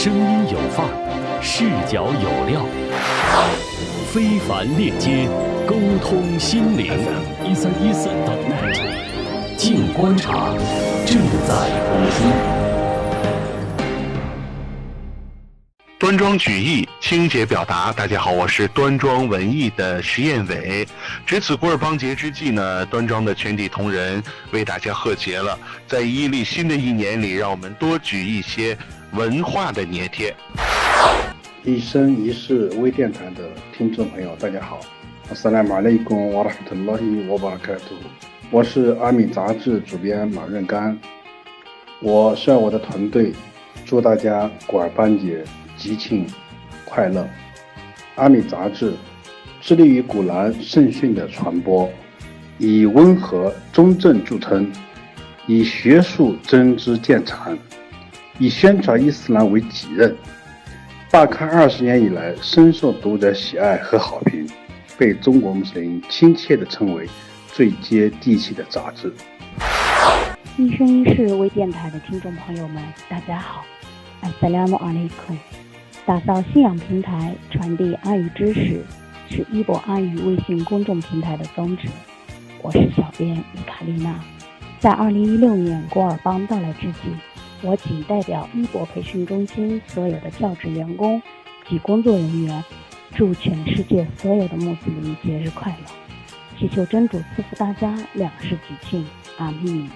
声音有范儿，视角有料，非凡链接，沟通心灵。一三一四 .net，静观察，正在播出。端庄举义，清洁表达。大家好，我是端庄文艺的石彦伟。值此古尔邦节之际呢，端庄的全体同仁为大家贺节了。在伊犁新的一年里，让我们多举一些文化的粘贴。一生一世微电台的听众朋友，大家好，阿斯拉马雷公瓦拉哈特拉伊沃巴拉开图，我是阿米杂志主编马润干。我率我的团队，祝大家古尔邦节。吉庆快乐！阿米杂志致力于古兰圣训的传播，以温和中正著称，以学术真知见长，以宣传伊斯兰为己任。报刊二十年以来深受读者喜爱和好评，被中国穆斯林亲切地称为最接地气的杂志。一生一世微电台的听众朋友们，大家好，阿萨拉姆阿雷库。打造信仰平台，传递阿语知识，是伊博阿语微信公众平台的宗旨。我是小编伊卡丽娜。在二零一六年古尔邦到来之际，我谨代表一博培训中心所有的教职员工及工作人员，祝全世界所有的穆斯林节日快乐，祈求真主赐福大家两世吉庆，阿弥。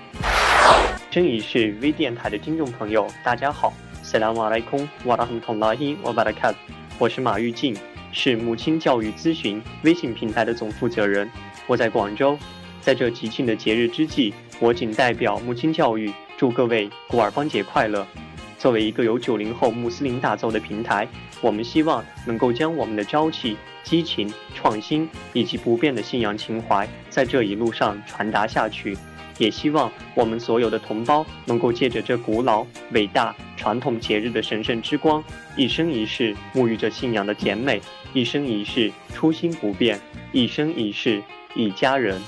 真仪式微电台的听众朋友，大家好。塞拉马莱空瓦拉亨通拉伊瓦巴拉卡，我是马玉静，是母亲教育咨询微信平台的总负责人。我在广州，在这吉庆的节日之际，我仅代表母亲教育祝各位古尔邦节快乐。作为一个由九零后穆斯林打造的平台，我们希望能够将我们的朝气、激情、创新以及不变的信仰情怀，在这一路上传达下去。也希望我们所有的同胞能够借着这古老、伟大、传统节日的神圣之光，一生一世沐浴着信仰的甜美，一生一世初心不变，一生一世一家人。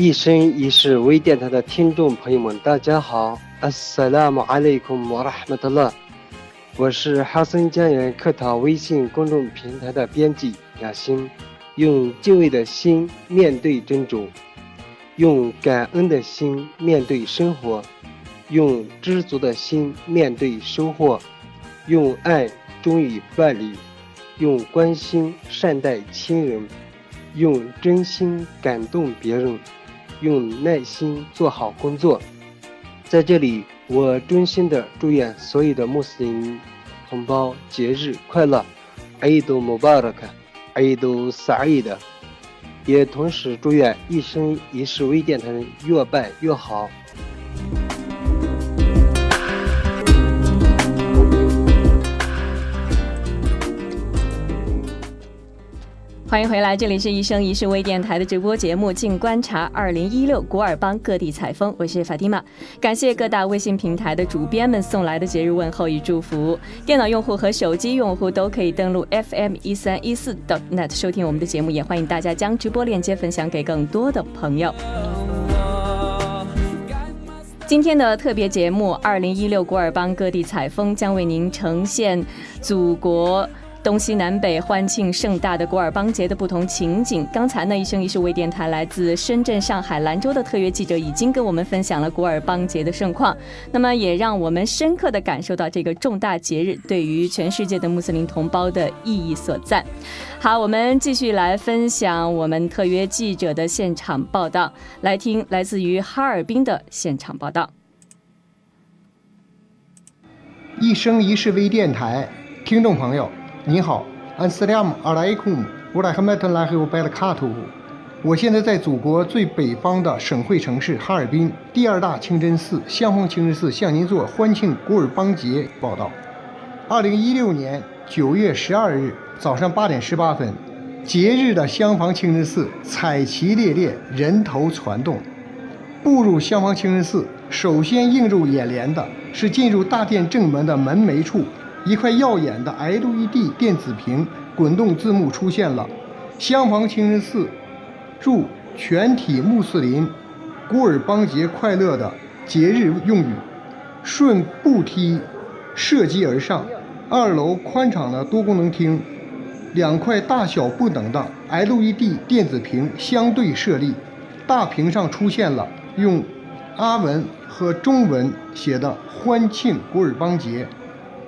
一生一世微电台的听众朋友们，大家好，阿萨拉姆阿雷库姆阿拉哈特拉，我是哈森家园课堂微信公众平台的编辑雅欣，用敬畏的心面对真主。用感恩的心面对生活，用知足的心面对收获，用爱忠于伴侣，用关心善待亲人，用真心感动别人，用耐心做好工作。在这里，我衷心的祝愿所有的穆斯林同胞节日快乐，阿伊都穆巴尔克，阿伊多萨伊的。也同时祝愿一生一世微电台越办越好。欢迎回来，这里是一生一世微电台的直播节目《静观察》二零一六古尔邦各地采风，我是法蒂玛。感谢各大微信平台的主编们送来的节日问候与祝福。电脑用户和手机用户都可以登录 FM 一三一四 .net 收听我们的节目，也欢迎大家将直播链接分享给更多的朋友。今天的特别节目《二零一六古尔邦各地采风》将为您呈现祖国。东西南北欢庆盛大的古尔邦节的不同情景。刚才呢，一生一世微电台来自深圳、上海、兰州的特约记者已经跟我们分享了古尔邦节的盛况，那么也让我们深刻的感受到这个重大节日对于全世界的穆斯林同胞的意义所在。好，我们继续来分享我们特约记者的现场报道，来听来自于哈尔滨的现场报道。一生一世微电台听众朋友。你好，安斯拉姆阿莱库姆乌拉赫麦特拉赫乌贝拉卡图。我现在在祖国最北方的省会城市哈尔滨第二大清真寺香坊清真寺向您做欢庆古尔邦节报道。二零一六年九月十二日早上八点十八分，节日的香坊清真寺彩旗猎猎，人头攒动。步入香坊清真寺，首先映入眼帘的是进入大殿正门的门楣处。一块耀眼的 LED 电子屏滚动字幕出现了，香房清真寺祝全体穆斯林古尔邦节快乐的节日用语，顺步梯射击而上。二楼宽敞的多功能厅，两块大小不等的 LED 电子屏相对设立，大屏上出现了用阿文和中文写的“欢庆古尔邦节”，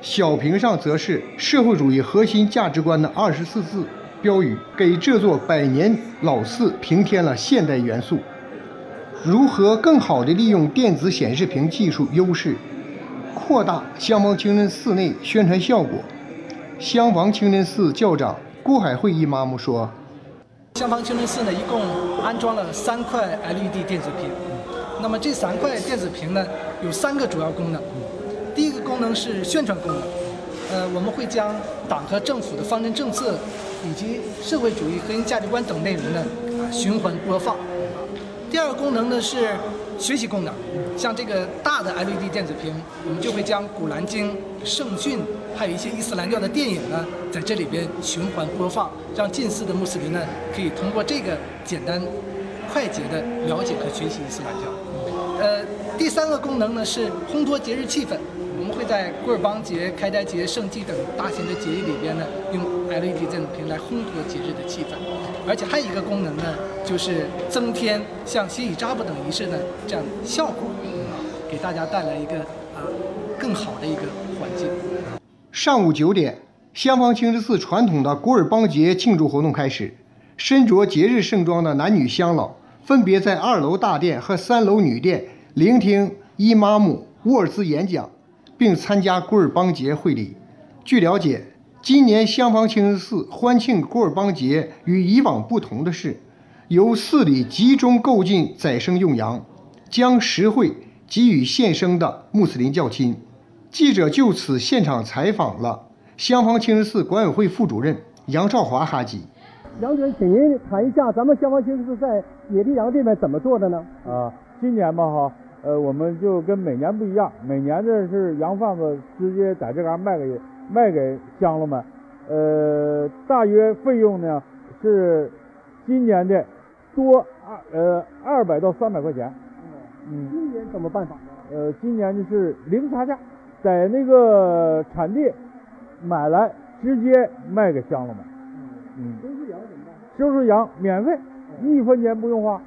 小屏上则是社会主义核心价值观的二十四字标语，给这座百年老寺平添了现代元素。如何更好地利用电子显示屏技术优势？扩大香坊清真寺内宣传效果。香坊清真寺教长郭海会伊妈姆说：“香坊清真寺呢，一共安装了三块 LED 电子屏。那么这三块电子屏呢，有三个主要功能。功能是宣传功能，呃，我们会将党和政府的方针政策以及社会主义核心价值观等内容呢，循环播放。第二个功能呢是。”学习功能，像这个大的 LED 电子屏，我们就会将《古兰经》、圣训，还有一些伊斯兰教的电影呢，在这里边循环播放，让近似的穆斯林呢，可以通过这个简单、快捷的了解和学习伊斯兰教。呃，第三个功能呢是烘托节日气氛。会在古尔邦节、开斋节、圣祭等大型的节日里边呢，用 LED 电子屏来烘托节日的气氛。而且还有一个功能呢，就是增添像洗洗扎布等仪式呢这样效果，给大家带来一个啊更好的一个环境。上午九点，香坊清真寺传统的古尔邦节庆祝活动开始，身着节日盛装的男女乡老分别在二楼大殿和三楼女殿聆听伊玛目沃尔兹演讲。并参加古尔邦节会礼。据了解，今年香坊清真寺欢庆古尔邦节与以往不同的是，由寺里集中购进宰牲用羊，将实惠给予献生的穆斯林教亲。记者就此现场采访了香坊清真寺管委会副主任杨少华哈吉。杨主任，请您谈一下咱们香坊清真寺在野地羊这边怎么做的呢？啊，今年吧哈。呃，我们就跟每年不一样，每年这是羊贩子直接在这嘎卖给卖给乡邻们，呃，大约费用呢是今年的多二呃二百到三百块钱。嗯，今年怎么办法呢？呃，今年就是零差价，在那个产地买来直接卖给乡邻们。嗯，收拾羊怎么办？收拾羊免费，一分钱不用花。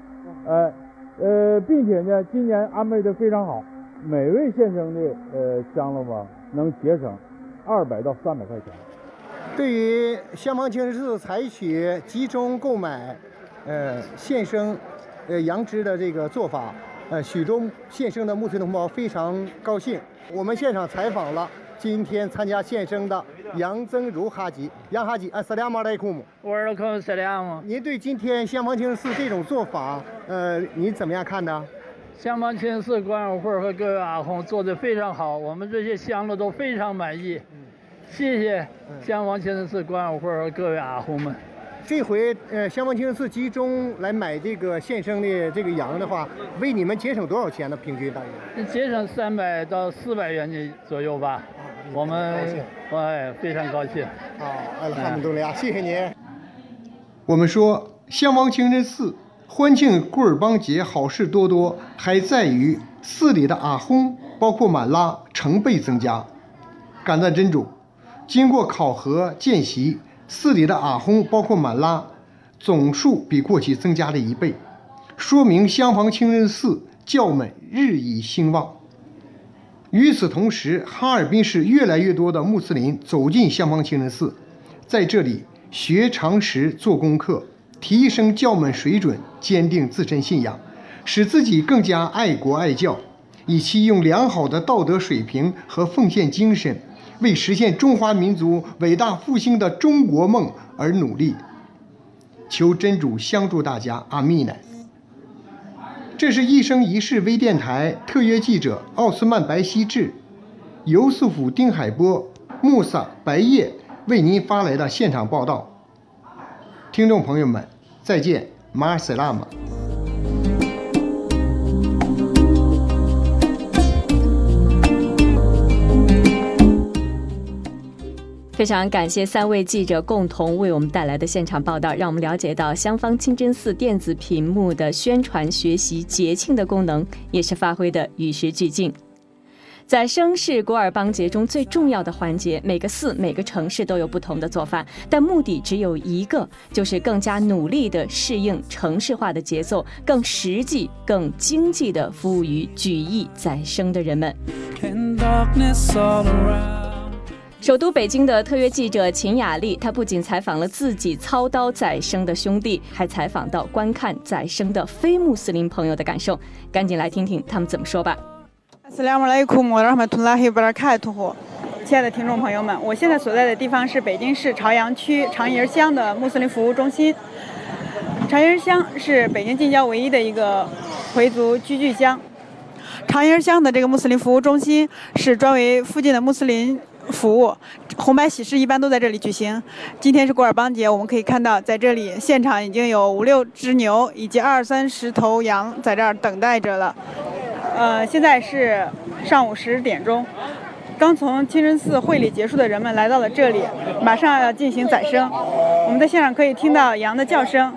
呃。呃，并且呢，今年安排的非常好，每位献生的呃乡邻们能节省二百到三百块钱。对于香坊清真寺采取集中购买呃献生呃羊脂的这个做法，呃，许多献生的穆斯林同胞非常高兴。我们现场采访了。今天参加献生的杨增如哈吉，杨哈吉，啊，斯里马莱库姆，我尔克斯里姆。您对今天香坊清真寺这种做法，呃，您怎么样看呢？香坊清寺管委会和各位阿訇做的非常好，我们这些乡邻都非常满意。谢谢香坊清寺管委会和各位阿訇们。这回呃，香坊清寺集中来买这个献生的这个羊的话，为你们节省多少钱呢？平均大约？节省三百到四百元的左右吧。我们哎非常高兴。好，阿拉哈姆多利亚，谢谢您。我们说香王清真寺欢庆古尔邦节好事多多，还在于寺里的阿訇，包括满拉成倍增加。感赞真主，经过考核见习。寺里的阿訇，包括满拉，总数比过去增加了一倍，说明香坊清真寺教门日益兴旺。与此同时，哈尔滨市越来越多的穆斯林走进香坊清真寺，在这里学常识、做功课，提升教门水准，坚定自身信仰，使自己更加爱国爱教，以期用良好的道德水平和奉献精神。为实现中华民族伟大复兴的中国梦而努力，求真主相助大家，阿弥呢。这是一生一世微电台特约记者奥斯曼白希志、尤素甫丁海波、穆萨白叶为您发来的现场报道。听众朋友们，再见，马尔塞拉姆。非常感谢三位记者共同为我们带来的现场报道，让我们了解到香坊清真寺电子屏幕的宣传、学习节庆的功能也是发挥的与时俱进。宰生是古尔邦节中最重要的环节，每个寺、每个城市都有不同的做法，但目的只有一个，就是更加努力地适应城市化的节奏，更实际、更经济地服务于举义宰生的人们。首都北京的特约记者秦雅丽，她不仅采访了自己操刀宰生的兄弟，还采访到观看宰生的非穆斯林朋友的感受。赶紧来听听他们怎么说吧。亲爱的听众朋友们，我现在所在的地方是北京市朝阳区长营乡的穆斯林服务中心。长营乡是北京近郊唯一的一个回族聚居乡。长营乡的这个穆斯林服务中心是专为附近的穆斯林服务，红白喜事一般都在这里举行。今天是古尔邦节，我们可以看到，在这里现场已经有五六只牛以及二三十头羊在这儿等待着了。呃，现在是上午十点钟，刚从清真寺会礼结束的人们来到了这里，马上要进行宰生。我们在现场可以听到羊的叫声，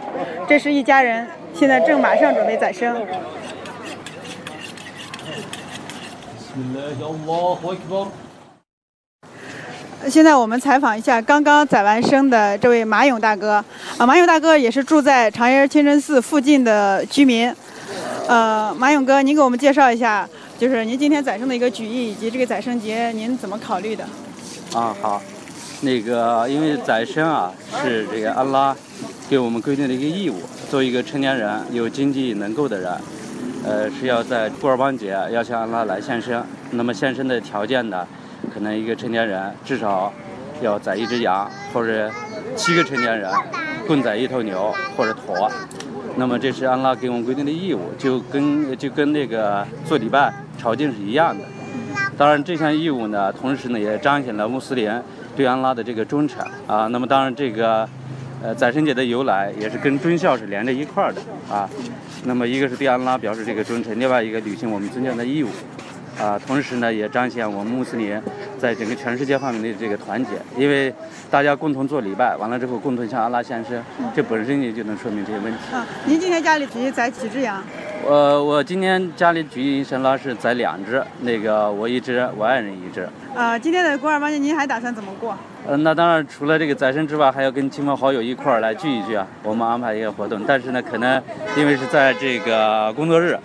这是一家人，现在正马上准备宰生。现在我们采访一下刚刚宰完生的这位马勇大哥，啊，马勇大哥也是住在长营清真寺附近的居民。呃，马勇哥，您给我们介绍一下，就是您今天宰生的一个举意以及这个宰生节，您怎么考虑的？啊，好，那个因为宰生啊是这个安拉给我们规定的一个义务，作为一个成年人有经济能够的人，呃是要在古尔邦节要向安拉来献身。那么献身的条件呢，可能一个成年人至少要宰一只羊，或者七个成年人共宰一头牛或者驼。那么这是安拉给我们规定的义务，就跟就跟那个做礼拜朝觐是一样的。当然，这项义务呢，同时呢也彰显了穆斯林对安拉的这个忠诚啊。那么当然，这个呃宰生节的由来也是跟忠孝是连着一块儿的啊。那么一个是对安拉表示这个忠诚，另外一个履行我们尊教的义务啊。同时呢，也彰显我们穆斯林在整个全世界范围内的这个团结，因为大家共同做礼拜，完了之后共同向阿拉献身，这本身也就能说明这些问题。啊，您今天家里举义宰几只羊？呃，我今天家里举义神拉是宰两只，那个我一只，我爱人一只。呃，今天的古尔邦节您还打算怎么过？呃，那当然除了这个宰生之外，还要跟亲朋好友一块儿来聚一聚啊。我们安排一个活动，但是呢，可能因为是在这个工作日，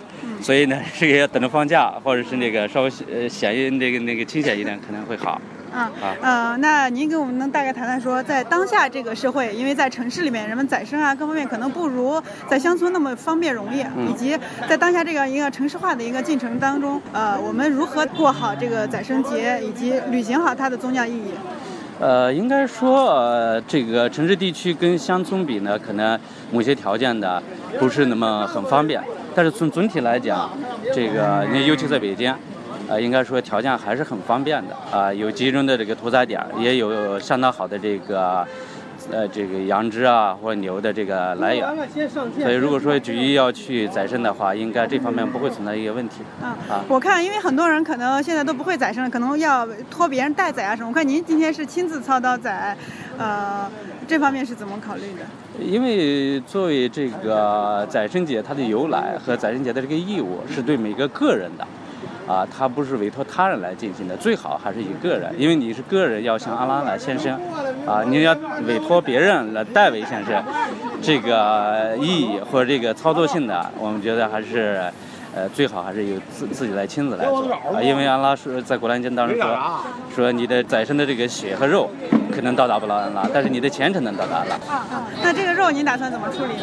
所以呢，这个要等着放假，或者是那个稍微呃闲一那个那个清闲一点，可能会好。啊，呃，那您给我们能大概谈谈说，在当下这个社会，因为在城市里面，人们宰生啊各方面可能不如在乡村那么方便容易，以及在当下这样一个城市化的一个进程当中，呃，我们如何过好这个宰生节，以及履行好它的宗教意义？呃，应该说，呃，这个城市地区跟乡村比呢，可能某些条件的不是那么很方便，但是从总体来讲，这个你尤其在北京。啊，应该说条件还是很方便的啊，有集中的这个屠宰点，也有相当好的这个，呃，这个羊脂啊或者牛的这个来源。所以如果说举义要去宰生的话，应该这方面不会存在一个问题。啊，我看因为很多人可能现在都不会宰生，可能要托别人代宰啊什么。我看您今天是亲自操刀宰，呃，这方面是怎么考虑的？因为作为这个宰牲节，它的由来和宰生节的这个义务是对每个个人的。啊，他不是委托他人来进行的，最好还是以个人，因为你是个人要向阿拉来献身，啊，你要委托别人来代为献身，这个意义或者这个操作性的，我们觉得还是，呃，最好还是由自自己来亲自来做，啊，因为阿拉说在古兰经当中说，说你的宰生的这个血和肉可能到达不了安拉，但是你的虔诚能到达了。啊啊，那这个肉您打算怎么处理呢？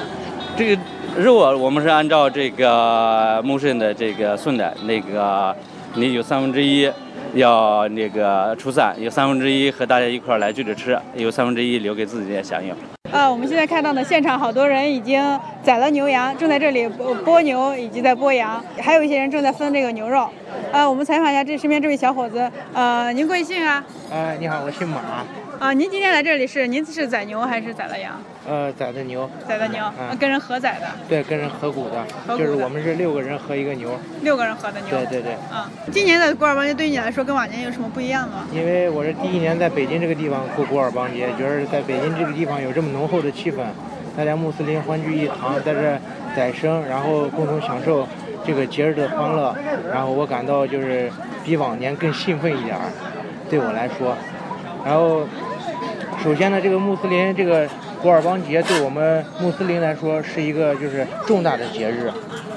这个。肉啊，我们是按照这个穆顺的这个顺的，那个你有三分之一要那个出散，有三分之一和大家一块儿来聚着吃，有三分之一留给自己享用。啊，我们现在看到呢现场，好多人已经宰了牛羊，正在这里剥牛以及在剥羊，还有一些人正在分这个牛肉。呃，我们采访一下这身边这位小伙子，呃，您贵姓啊？呃，你好，我姓马。啊，您今天来这里是您是宰牛还是宰了羊？呃，宰的牛。宰的牛，嗯，跟人合宰的。对，跟人合股的，就是我们是六个人合一个牛。六个人合的牛。对对对。嗯，今年的古尔邦节对你来说跟往年有什么不一样吗？因为我是第一年在北京这个地方过古尔邦节，觉得在北京这个地方有这么浓厚的气氛，大家穆斯林欢聚一堂，在这宰生，然后共同享受这个节日的欢乐，然后我感到就是比往年更兴奋一点儿，对我来说。然后，首先呢，这个穆斯林这个古尔邦节对我们穆斯林来说是一个就是重大的节日，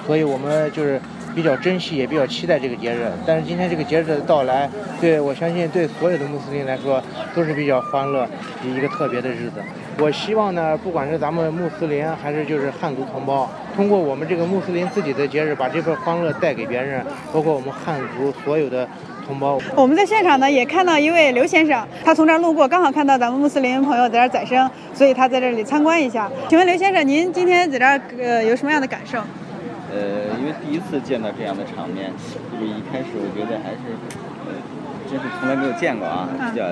所以我们就是比较珍惜也比较期待这个节日。但是今天这个节日的到来，对我相信对所有的穆斯林来说都是比较欢乐一个特别的日子。我希望呢，不管是咱们穆斯林还是就是汉族同胞，通过我们这个穆斯林自己的节日，把这份欢乐带给别人，包括我们汉族所有的同胞。我们在现场呢也看到一位刘先生，他从这儿路过，刚好看到咱们穆斯林朋友在这儿宰生，所以他在这里参观一下。请问刘先生，您今天在这儿呃有什么样的感受？呃，因为第一次见到这样的场面，就是一开始我觉得还是，呃，真是从来没有见过啊，比较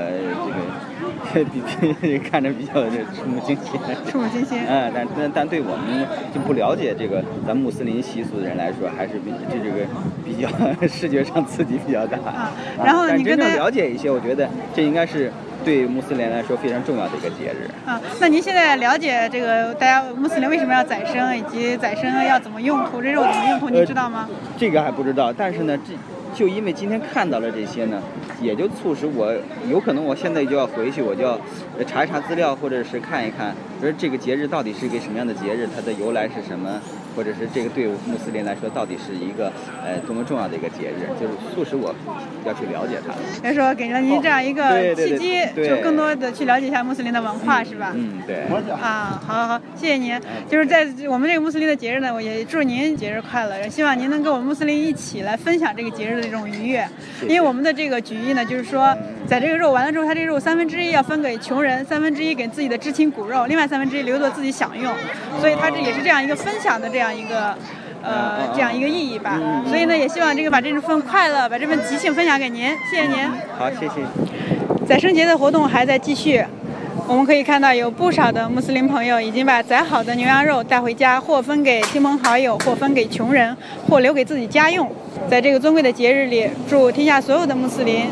这个 比比看着比较这触目惊心。触目惊心。嗯，但但但对我们就不了解这个咱穆斯林习俗的人来说，还是比这这个比较 视觉上刺激比较大。啊，然后你真正了解一些，我觉得这应该是。对穆斯林来说非常重要的一个节日啊。那您现在了解这个大家穆斯林为什么要宰牲，以及宰牲要怎么用途，这肉怎么用途，您知道吗？这个还不知道，但是呢，这就因为今天看到了这些呢，也就促使我有可能我现在就要回去，我就要查一查资料，或者是看一看，说这个节日到底是一个什么样的节日，它的由来是什么。或者是这个对穆斯林来说，到底是一个呃多么重要的一个节日，就是促使我要去了解它。所以说，给了您这样一个契机，就更多的去了解一下穆斯林的文化，是吧？嗯，对。啊，好好好，谢谢您。就是在我们这个穆斯林的节日呢，我也祝您节日快乐，也希望您能跟我们穆斯林一起来分享这个节日的这种愉悦。因为我们的这个举意呢，就是说，在这个肉完了之后，它这个肉三分之一要分给穷人，三分之一给自己的至亲骨肉，另外三分之一留作自己享用。所以它这也是这样一个分享的这样。这样一个，呃，这样一个意义吧。所以呢，也希望这个把这份快乐，把这份吉庆分享给您。谢谢您。好，谢谢。宰生节的活动还在继续，我们可以看到有不少的穆斯林朋友已经把宰好的牛羊肉带回家，或分给亲朋好友，或分给穷人，或留给自己家用。在这个尊贵的节日里，祝天下所有的穆斯林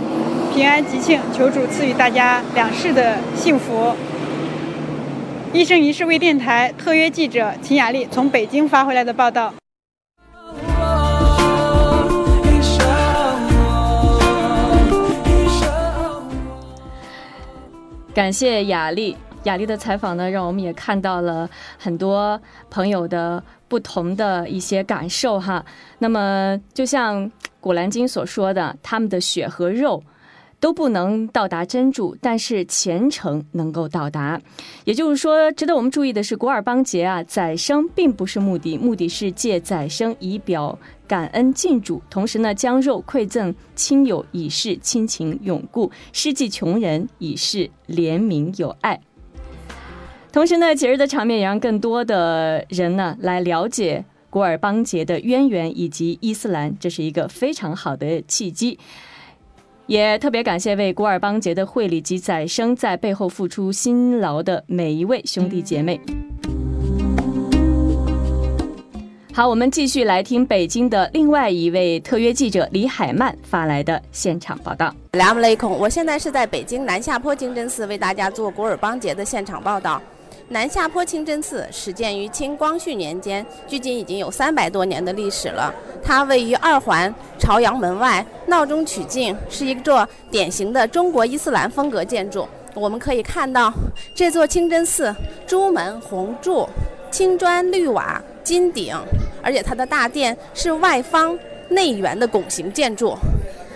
平安吉庆，求主赐予大家两世的幸福。一生一世微电台特约记者秦雅丽从北京发回来的报道。感谢雅丽，雅丽的采访呢，让我们也看到了很多朋友的不同的一些感受哈。那么，就像《古兰经》所说的，他们的血和肉。都不能到达真主，但是虔诚能够到达。也就是说，值得我们注意的是，古尔邦节啊，宰生并不是目的，目的是借宰生以表感恩敬主，同时呢，将肉馈赠亲友，以示亲情永固；施济穷人，以示怜悯友爱。同时呢，节日的场面也让更多的人呢来了解古尔邦节的渊源以及伊斯兰，这是一个非常好的契机。也特别感谢为古尔邦节的会礼及宰生在背后付出辛劳的每一位兄弟姐妹。好，我们继续来听北京的另外一位特约记者李海曼发来的现场报道。两姆雷孔，我现在是在北京南下坡清真寺为大家做古尔邦节的现场报道。南下坡清真寺始建于清光绪年间，距今已经有三百多年的历史了。它位于二环朝阳门外，闹中取静，是一座典型的中国伊斯兰风格建筑。我们可以看到，这座清真寺朱门红柱，青砖绿瓦金顶，而且它的大殿是外方内圆的拱形建筑。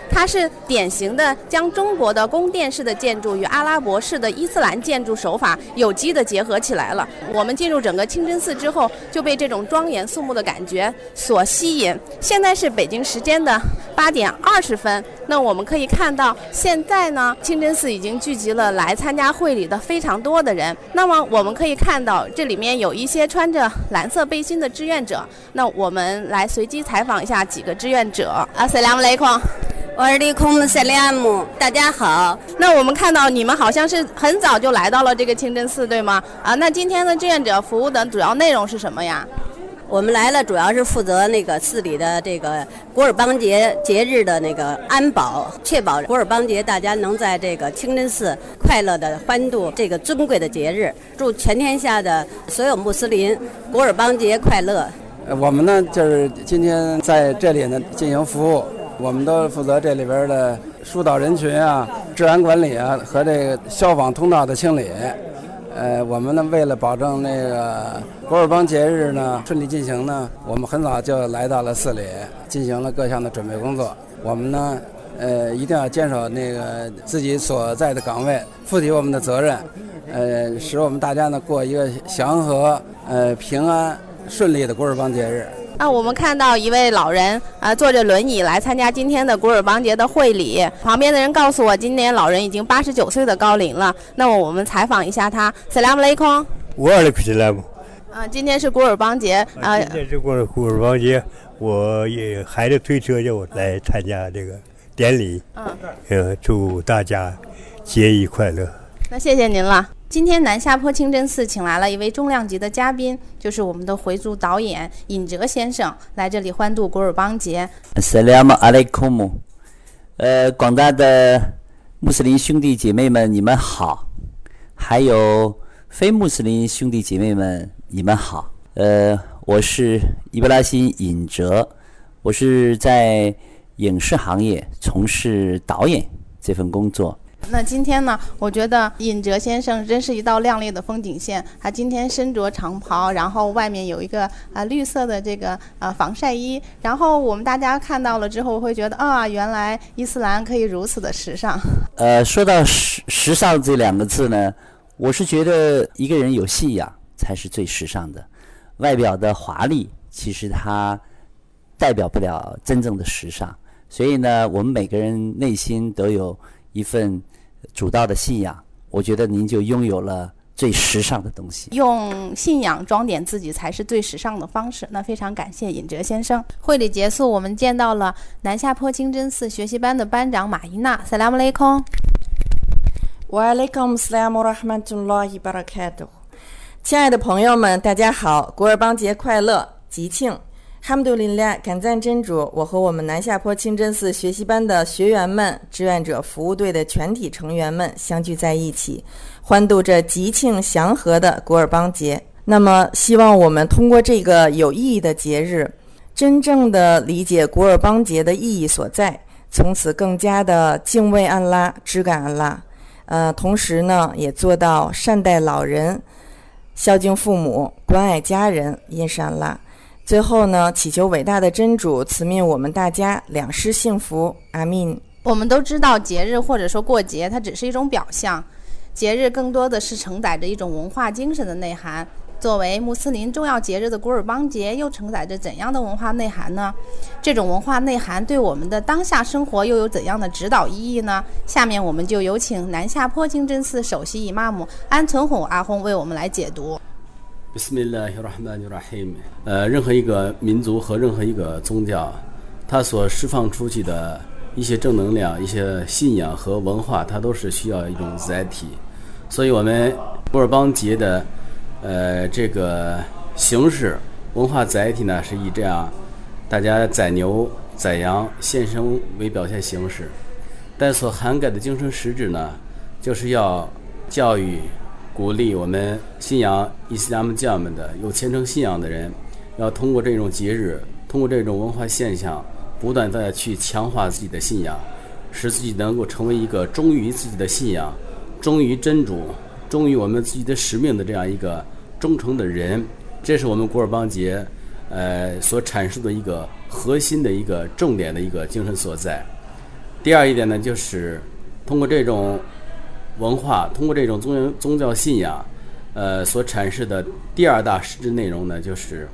它是典型的将中国的宫殿式的建筑与阿拉伯式的伊斯兰建筑手法有机的结合起来了。我们进入整个清真寺之后，就被这种庄严肃穆的感觉所吸引。现在是北京时间的八点二十分，那我们可以看到，现在呢，清真寺已经聚集了来参加会礼的非常多的人。那么我们可以看到，这里面有一些穿着蓝色背心的志愿者。那我们来随机采访一下几个志愿者。阿塞拉姆雷孔。我是利空姆塞利亚姆，大家好。那我们看到你们好像是很早就来到了这个清真寺，对吗？啊，那今天的志愿者服务的主要内容是什么呀？我们来了，主要是负责那个寺里的这个古尔邦节节日的那个安保，确保古尔邦节大家能在这个清真寺快乐的欢度这个尊贵的节日。祝全天下的所有穆斯林古尔邦节快乐。我们呢就是今天在这里呢进行服务，我们都负责这里边的疏导人群啊、治安管理啊和这个消防通道的清理。呃，我们呢为了保证那个古尔邦节日呢顺利进行呢，我们很早就来到了寺里，进行了各项的准备工作。我们呢，呃，一定要坚守那个自己所在的岗位，负起我们的责任，呃，使我们大家呢过一个祥和、呃平安、顺利的古尔邦节日。啊，我们看到一位老人啊，坐着轮椅来参加今天的古尔邦节的会礼。旁边的人告诉我，今年老人已经八十九岁的高龄了。那么我们采访一下他。萨拉姆雷空。我尔库吉拉姆。啊，今天是古尔邦节啊。今天是古尔古尔邦节，我也孩子推车叫我来参加这个典礼。嗯。呃，祝大家节日快乐。那谢谢您了。今天南下坡清真寺请来了一位重量级的嘉宾，就是我们的回族导演尹哲先生，来这里欢度古尔邦节。萨拉姆阿莱库姆，呃，广大的穆斯林兄弟姐妹们，你们好；还有非穆斯林兄弟姐妹们，你们好。呃，我是伊布拉辛尹哲，我是在影视行业从事导演这份工作。那今天呢？我觉得尹哲先生真是一道亮丽的风景线。他今天身着长袍，然后外面有一个啊绿色的这个啊防晒衣。然后我们大家看到了之后，会觉得啊，原来伊斯兰可以如此的时尚。呃，说到时时尚这两个字呢，我是觉得一个人有信仰才是最时尚的。外表的华丽其实它代表不了真正的时尚。所以呢，我们每个人内心都有一份。主道的信仰，我觉得您就拥有了最时尚的东西。用信仰装点自己才是最时尚的方式。那非常感谢尹哲先生。会礼结束，我们见到了南下坡清真寺学习班的班长马伊娜。萨拉姆雷空。瓦雷孔斯拉姆拉哈曼图拉伊巴拉卡多。亲爱的朋友们，大家好，古尔邦节快乐，吉庆。哈姆杜林拉，感赞真主！我和我们南下坡清真寺学习班的学员们、志愿者服务队的全体成员们相聚在一起，欢度这吉庆祥和的古尔邦节。那么，希望我们通过这个有意义的节日，真正的理解古尔邦节的意义所在，从此更加的敬畏安拉、知感安拉。呃，同时呢，也做到善待老人、孝敬父母、关爱家人，因善拉。最后呢，祈求伟大的真主慈命我们大家两世幸福，阿弥。我们都知道，节日或者说过节，它只是一种表象，节日更多的是承载着一种文化精神的内涵。作为穆斯林重要节日的古尔邦节，又承载着怎样的文化内涵呢？这种文化内涵对我们的当下生活又有怎样的指导意义呢？下面我们就有请南下坡清真寺首席伊玛目安存红阿訇为我们来解读。呃，任何一个民族和任何一个宗教，它所释放出去的一些正能量、一些信仰和文化，它都是需要一种载体。所以，我们古尔邦节的呃这个形式文化载体呢，是以这样大家宰牛、宰羊、献牲为表现形式，但所涵盖的精神实质呢，就是要教育。鼓励我们信仰伊斯兰教们的有虔诚信仰的人，要通过这种节日，通过这种文化现象，不断的去强化自己的信仰，使自己能够成为一个忠于自己的信仰、忠于真主、忠于我们自己的使命的这样一个忠诚的人。这是我们古尔邦节，呃，所阐述的一个核心的一个重点的一个精神所在。第二一点呢，就是通过这种。文化通过这种宗宗教信仰，呃，所阐释的第二大实质内容呢，就是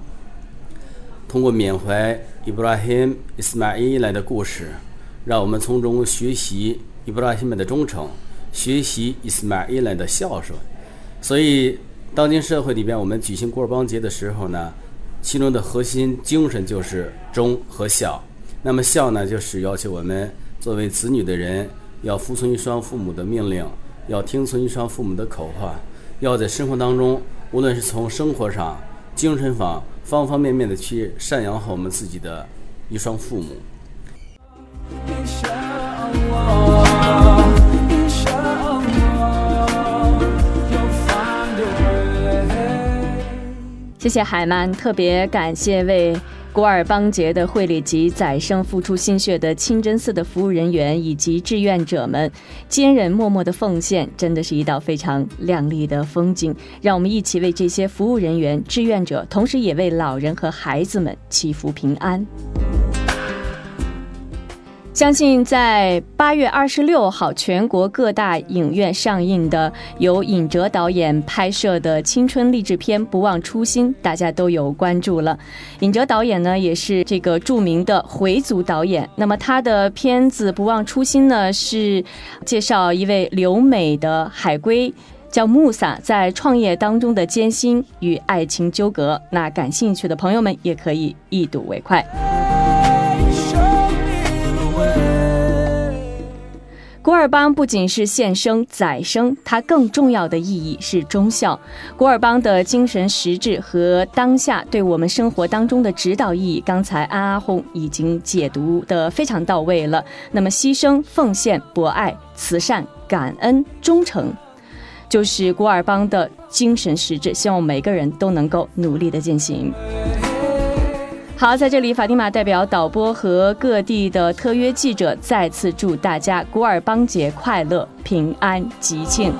通过缅怀伊布拉辛、伊斯玛伊来的故事，让我们从中学习伊布拉辛们的忠诚，学习伊斯玛伊来的孝顺。所以，当今社会里边，我们举行古尔邦节的时候呢，其中的核心精神就是忠和孝。那么孝呢，就是要求我们作为子女的人，要服从于双父母的命令。要听从一双父母的口话，要在生活当中，无论是从生活上、精神上方方面面的去赡养好我们自己的一双父母。谢谢海曼，特别感谢为古尔邦节的会里及宰牲付出心血的清真寺的服务人员以及志愿者们，坚忍默默的奉献，真的是一道非常亮丽的风景。让我们一起为这些服务人员、志愿者，同时也为老人和孩子们祈福平安。相信在八月二十六号，全国各大影院上映的由尹哲导演拍摄的青春励志片《不忘初心》，大家都有关注了。尹哲导演呢，也是这个著名的回族导演。那么他的片子《不忘初心》呢，是介绍一位留美的海归叫穆萨在创业当中的艰辛与爱情纠葛。那感兴趣的朋友们也可以一睹为快。古尔邦不仅是献生宰生，它更重要的意义是忠孝。古尔邦的精神实质和当下对我们生活当中的指导意义，刚才安阿红已经解读的非常到位了。那么，牺牲、奉献、博爱、慈善、感恩、忠诚，就是古尔邦的精神实质。希望每个人都能够努力的践行。好，在这里，法蒂玛代表导播和各地的特约记者再次祝大家古尔邦节快乐、平安吉庆。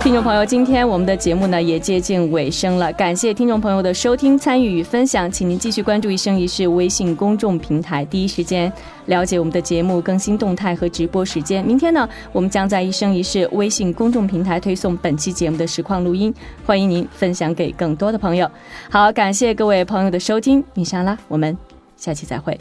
听众朋友，今天我们的节目呢也接近尾声了，感谢听众朋友的收听、参与与分享，请您继续关注“一生一世”微信公众平台，第一时间了解我们的节目更新动态和直播时间。明天呢，我们将在“一生一世”微信公众平台推送本期节目的实况录音，欢迎您分享给更多的朋友。好，感谢各位朋友的收听，米莎拉，我们下期再会。